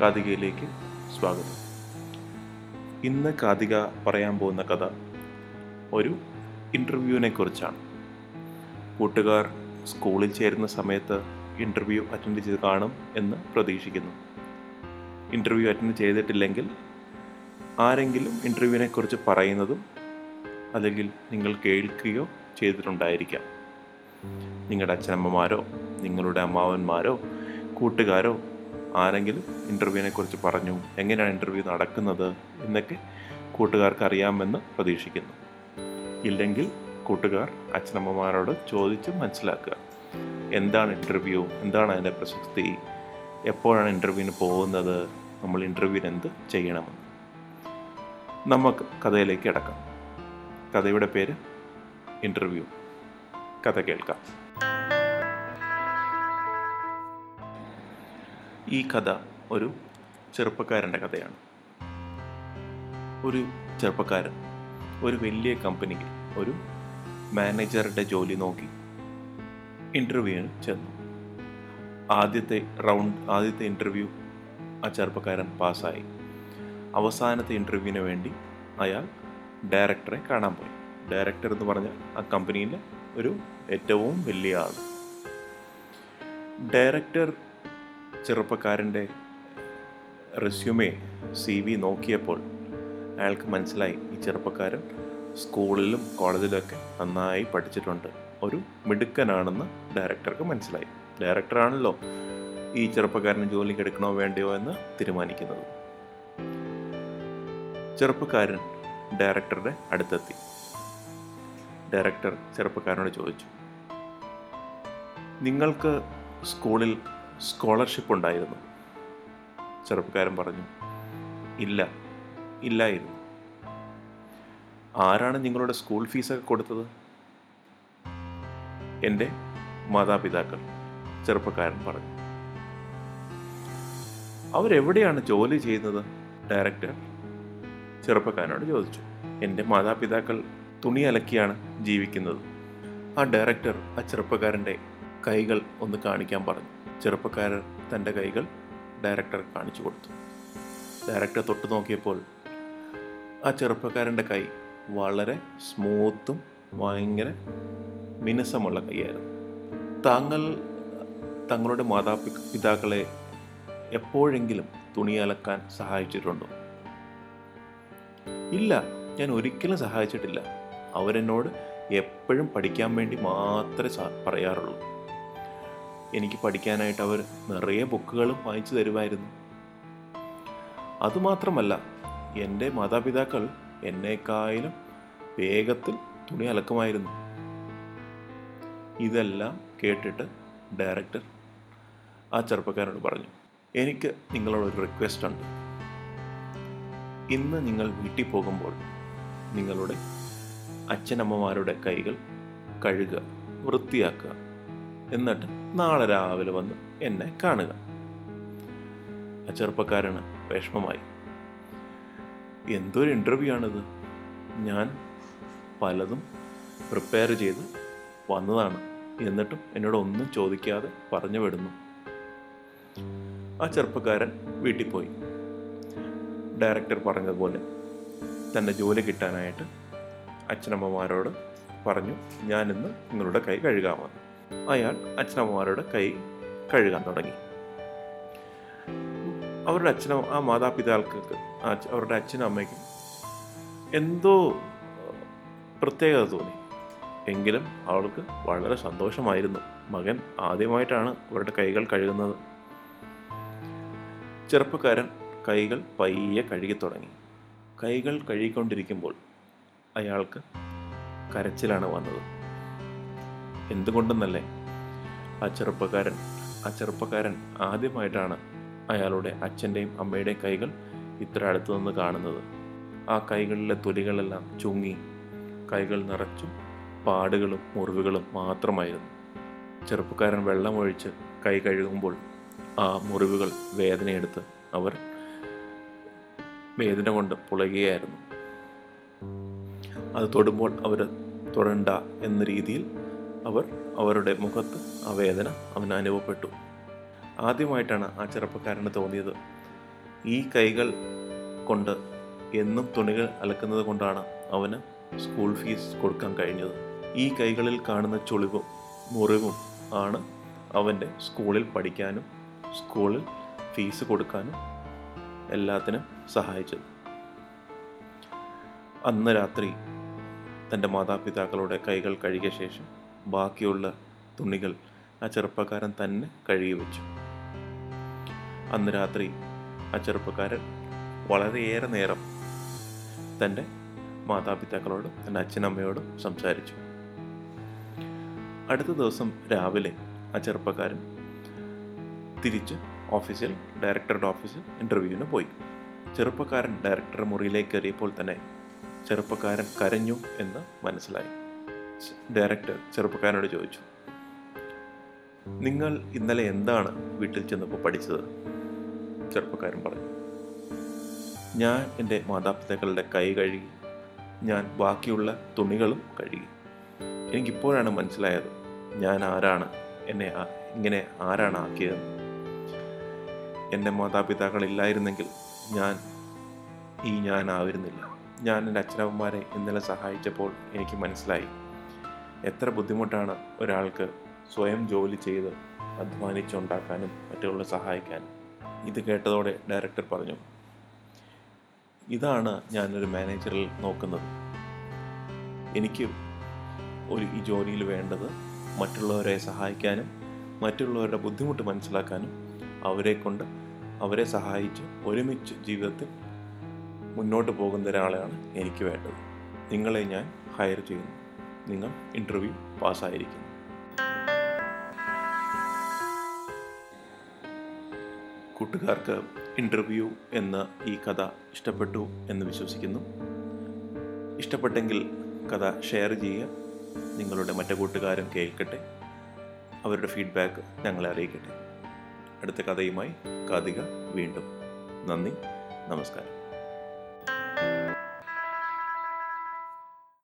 കാതികയിലേക്ക് സ്വാഗതം. ഇന്ന് കാതിക പറയാൻ പോകുന്ന കഥ ഒരു ഇന്റർവ്യൂവിനെ കുറിച്ചാണ് കൂട്ടുകാർ സ്കൂളിൽ ചേരുന്ന സമയത്ത് ഇന്റർവ്യൂ അറ്റൻഡ് ചെയ്ത് കാണും എന്ന് പ്രതീക്ഷിക്കുന്നു. ഇന്റർവ്യൂ അറ്റൻഡ് ചെയ്തിട്ടില്ലെങ്കിൽ ആരെങ്കിലും ഇന്റർവ്യൂവിനെ കുറിച്ച് പറയുന്നതും അല്ലെങ്കിൽ നിങ്ങൾ കേൾക്കുകയോ ചെയ്തിട്ടുണ്ടായിരിക്കാം. നിങ്ങളുടെ അച്ഛനമ്മമാരോ നിങ്ങളുടെ അമ്മാവന്മാരോ കൂട്ടുകാരോ ആരെങ്കിലും ഇന്റർവ്യൂവിനെ കുറിച്ച് പറഞ്ഞു എങ്ങനെയാണ് ഇന്റർവ്യൂ നടക്കുന്നത് എന്നൊക്കെ കൂട്ടുകാർക്ക് അറിയാമെന്ന് പ്രതീക്ഷിക്കുന്നു. ഇല്ലെങ്കിൽ കൂട്ടുകാർ അച്ഛനമ്മമാരോട് ചോദിച്ച് മനസ്സിലാക്കുക. എന്താണ് ഇന്റർവ്യൂ എന്താണ് അതിന്റെ പ്രസക്തി? എപ്പോഴാണ് ഇന്റർവ്യൂവിന് പോകുന്നത്? നമ്മൾ ഇന്റർവ്യൂവിന് എന്ത് ചെയ്യണമെന്ന്. നമുക്ക് കഥയിലേക്ക് കിടക്കാം. കഥയുടെ പേര് ഇന്റർവ്യൂ കഥ കേൾക്കാം. ഈ കഥ ഒരു ചെറുപ്പക്കാരന്റെ കഥയാണ്. ഒരു ചെറുപ്പക്കാരൻ ഒരു വലിയ കമ്പനിയിൽ ഒരു മാനേജറുടെ ജോലി നോക്കി ഇന്റർവ്യൂവിന് ചെന്നു. ആദ്യത്തെ റൗണ്ട് ആദ്യത്തെ ഇന്റർവ്യൂ ആ ചെറുപ്പക്കാരൻ പാസ്സായി. അവസാനത്തെ ഇന്റർവ്യൂവിന് വേണ്ടി അയാൾ ഡയറക്ടറെ കാണാൻ പോയി. ഡയറക്ടർ എന്ന് പറഞ്ഞാൽ ആ കമ്പനിയിലെ ഒരു ഏറ്റവും വലിയ ആൾ. ഡയറക്ടർ ചെറുപ്പക്കാരന്റെ റെസ്യൂമേ സി വി നോക്കിയപ്പോൾ അയാൾക്ക് മനസ്സിലായി. ഈ ചെറുപ്പക്കാരൻ സ്കൂളിലും കോളേജിലൊക്കെ നന്നായി പഠിച്ചിട്ടുണ്ട്. ഒരു മിടുക്കനാണെന്ന് ഡയറക്ടർക്ക് മനസ്സിലായി. ഡയറക്ടറാണല്ലോ ഈ ചെറുപ്പക്കാരന് ജോലിക്ക് എടുക്കണോ വേണ്ടയോ എന്ന് തീരുമാനിക്കുന്നത്. ചെറുപ്പക്കാരൻ ഡയറക്ടറുടെ അടുത്തെത്തി. ഡയറക്ടർ ചെറുപ്പക്കാരനോട് ചോദിച്ചു നിങ്ങൾക്ക് സ്കൂളിൽ സ്കോളർഷിപ്പ് ഉണ്ടായിരുന്നു. ചെറുപ്പക്കാരൻ പറഞ്ഞു ഇല്ല ഇല്ലായിരുന്നു. ആരാണ് നിങ്ങളുടെ സ്കൂൾ ഫീസൊക്കെ കൊടുത്തത്? എന്റെ മാതാപിതാക്കൾ ചെറുപ്പക്കാരൻ പറഞ്ഞു. അവരെവിടെയാണ് ജോലി ചെയ്യുന്നത്? ഡയറക്ടർ ചെറുപ്പക്കാരനോട് ചോദിച്ചു. എന്റെ മാതാപിതാക്കൾ തുണി അലക്കിയാണ് ജീവിക്കുന്നത്. ആ ഡയറക്ടർ ആ ചെറുപ്പക്കാരന്റെ കൈകൾ ഒന്ന് കാണിക്കാൻ പറഞ്ഞു. ചെറുപ്പക്കാരൻ തന്റെ കൈകൾ ഡയറക്ടർ കാണിച്ചു കൊടുത്തു. ഡയറക്ടർ തൊട്ട് നോക്കിയപ്പോൾ ആ ചെറുപ്പക്കാരന്റെ കൈ വളരെ സ്മൂത്തും ഭയങ്കര മിനുസമുള്ള കൈയായിരുന്നു. താങ്കൾ തങ്ങളുടെ മാതാപിതാക്കളെ എപ്പോഴെങ്കിലും തുണി അലക്കാൻ സഹായിച്ചിട്ടുണ്ടോ? ഇല്ല ഞാൻ ഒരിക്കലും സഹായിച്ചിട്ടില്ല. അവരെന്നോട് എപ്പോഴും പഠിക്കാൻ വേണ്ടി മാത്രമേ പറയാറുള്ളൂ. എനിക്ക് പഠിക്കാനായിട്ട് അവർ നിറയെ ബുക്കുകളും വായിച്ചു തരുമായിരുന്നു. അതുമാത്രമല്ല എന്റെ മാതാപിതാക്കൾ എന്നേക്കായാലും വേഗത്തിൽ തുണി അലക്കുമായിരുന്നു. ഇതെല്ലാം കേട്ടിട്ട് ഡയറക്ടർ ആ ചെറുപ്പക്കാരോട് പറഞ്ഞു എനിക്ക് നിങ്ങളോടൊരു റിക്വസ്റ്റ് ഉണ്ട്. ഇന്ന് നിങ്ങൾ വീട്ടിൽ പോകുമ്പോൾ നിങ്ങളുടെ അച്ഛനമ്മമാരുടെ കൈകൾ കഴുകുക വൃത്തിയാക്കുക. എന്നിട്ട് നാളെ രാവിലെ വന്ന് എന്നെ കാണുക. ആ ചെറുപ്പക്കാരന് വിഷമമായി. എന്തൊരു ഇന്റർവ്യൂ ആണിത്. ഞാൻ പലതും പ്രിപ്പയർ ചെയ്ത് വന്നതാണ്. എന്നിട്ടും എന്നോട് ഒന്നും ചോദിക്കാതെ പറഞ്ഞു വിടുന്നു. ആ ചെറുപ്പക്കാരൻ വീട്ടിൽ പോയി. ഡയറക്ടർ പറഞ്ഞതുപോലെ തന്റെ ജോലി കിട്ടാനായിട്ട് അച്ഛനമ്മമാരോട് പറഞ്ഞു ഞാനിന്ന് നിങ്ങളുടെ കൈ കഴുകാമെന്ന് അയാൾ അച്ഛനമ്മമാരുടെ കൈ കഴുകാൻ തുടങ്ങി. അവരുടെ അച്ഛനും ആ മാതാപിതാക്കൾക്ക് അവരുടെ അച്ഛനും അമ്മയ്ക്കും എന്തോ പ്രത്യേകത തോന്നി. എങ്കിലും അവൾക്ക് വളരെ സന്തോഷമായിരുന്നു. മകൻ ആദ്യമായിട്ടാണ് അവരുടെ കൈകൾ കഴുകുന്നത്. ചെറുപ്പക്കാരൻ കൈകൾ പയ്യെ കഴുകി തുടങ്ങി. കൈകൾ കഴുകിക്കൊണ്ടിരിക്കുമ്പോൾ അയാൾക്ക് കരച്ചിലാണ് വന്നത്. എന്തുകൊണ്ടെന്നല്ലേ? ആ ചെറുപ്പക്കാരൻ ആ ചെറുപ്പക്കാരൻ ആദ്യമായിട്ടാണ് അയാളുടെ അച്ഛന്റെയും അമ്മയുടെയും കൈകൾ ഇത്ര അടുത്തു നിന്ന് കാണുന്നത്. ആ കൈകളിലെ തൊലികളെല്ലാം ചുങ്ങി കൈകൾ നിറച്ചും പാടുകളും മുറിവുകളും മാത്രമായിരുന്നു. ചെറുപ്പക്കാരൻ വെള്ളമൊഴിച്ച് കൈ കഴുകുമ്പോൾ ആ മുറിവുകൾ വേദനയെടുത്ത് അവർ വേദന കൊണ്ട് പുളകുകയായിരുന്നു അത് തൊടുമ്പോൾ അവർ തൊടണ്ട എന്ന രീതിയിൽ അവർ അവരുടെ മുഖത്ത് ആ വേദന അവന് അനുഭവപ്പെട്ടു. ആദ്യമായിട്ടാണ് ആ ചെറുപ്പക്കാരന് തോന്നിയത്. ഈ കൈകൾ കൊണ്ട് എന്നും തുണികൾ അലക്കുന്നത് കൊണ്ടാണ് അവന് സ്കൂൾ ഫീസ് കൊടുക്കാൻ കഴിഞ്ഞത്. ഈ കൈകളിൽ കാണുന്ന ചുളിവും മുറിവും ആണ് അവന്റെ സ്കൂളിൽ പഠിക്കാനും സ്കൂളിൽ ഫീസ് കൊടുക്കാനും എല്ലാത്തിനും സഹായിച്ചത്. അന്ന് രാത്രി തന്റെ മാതാപിതാക്കളുടെ കൈകൾ കഴുകിയ ശേഷം ബാക്കിയുള്ള തുണികൾ ആ ചെറുപ്പക്കാരൻ തന്നെ കഴുകി വെച്ചു. അന്ന് രാത്രി ആ ചെറുപ്പക്കാരൻ വളരെയേറെ നേരം തന്റെ മാതാപിതാക്കളോടും തന്റെ അച്ഛനമ്മയോടും സംസാരിച്ചു. അടുത്ത ദിവസം രാവിലെ ആ ചെറുപ്പക്കാരൻ തിരിച്ച് ഓഫീസിൽ ഡയറക്ടറുടെ ഓഫീസിൽ ഇന്റർവ്യൂവിന് പോയി. ചെറുപ്പക്കാരൻ ഡയറക്ടറുടെ മുറിയിലേക്ക് കയറിയപ്പോൾ തന്നെ ചെറുപ്പക്കാരൻ കരഞ്ഞു എന്ന് മനസ്സിലായി. ഡയറക്ടർ ചെറുപ്പക്കാരനോട് ചോദിച്ചു നിങ്ങൾ ഇന്നലെ എന്താണ് വീട്ടിൽ ചെന്നപ്പോൾ പഠിച്ചത്? ചെറുപ്പക്കാരൻ പറഞ്ഞു ഞാൻ എന്റെ മാതാപിതാക്കളുടെ കൈ കഴുകി ഞാൻ ബാക്കിയുള്ള തുണികളും കഴുകി. എനിക്കിപ്പോഴാണ് മനസ്സിലായത് ഞാൻ ആരാണ് എന്നെ ഇങ്ങനെ ആരാണ് ആക്കിയത് എന്റെ മാതാപിതാക്കളില്ലായിരുന്നെങ്കിൽ ഞാൻ ഈ ഞാനായിരുന്നില്ല. ഞാൻ എന്റെ അച്ഛനമ്മമാരെ ഇന്നലെ സഹായിച്ചപ്പോൾ എനിക്ക് മനസ്സിലായി. എത്ര ബുദ്ധിമുട്ടാണ് ഒരാൾക്ക് സ്വയം ജോലി ചെയ്ത് അധ്വാനിച്ചുണ്ടാക്കാനും മറ്റുള്ള സഹായിക്കാനും. ഇത് കേട്ടതോടെ ഡയറക്ടർ പറഞ്ഞു ഇതാണ് ഞാനൊരു മാനേജറിൽ നോക്കുന്നത്. എനിക്ക് ഒരു ഈ ജോലിയിൽ വേണ്ടത് മറ്റുള്ളവരെ സഹായിക്കാനും മറ്റുള്ളവരുടെ ബുദ്ധിമുട്ട് മനസ്സിലാക്കാനും അവരെ കൊണ്ട് അവരെ സഹായിച്ച് ഒരുമിച്ച് ജീവിതത്തിൽ മുന്നോട്ട് പോകുന്ന ഒരാളെയാണ് എനിക്ക് വേണ്ടത്. നിങ്ങളെ ഞാൻ ഹയർ ചെയ്യുന്നു. നിങ്ങൾ ഇന്റർവ്യൂ പാസ്സായിരിക്കും. കൂട്ടുകാർക്ക് ഇന്റർവ്യൂ എന്ന ഈ കഥ ഇഷ്ടപ്പെട്ടു എന്ന് വിശ്വസിക്കുന്നു. ഇഷ്ടപ്പെട്ടെങ്കിൽ കഥ ഷെയർ ചെയ്യുക. നിങ്ങളുടെ മറ്റു കൂട്ടുകാരും കേൾക്കട്ടെ. അവരുടെ ഫീഡ്ബാക്ക് ഞങ്ങളെ അറിയിക്കട്ടെ. അടുത്ത കഥയുമായി കാതിക വീണ്ടും. നന്ദി നമസ്കാരം.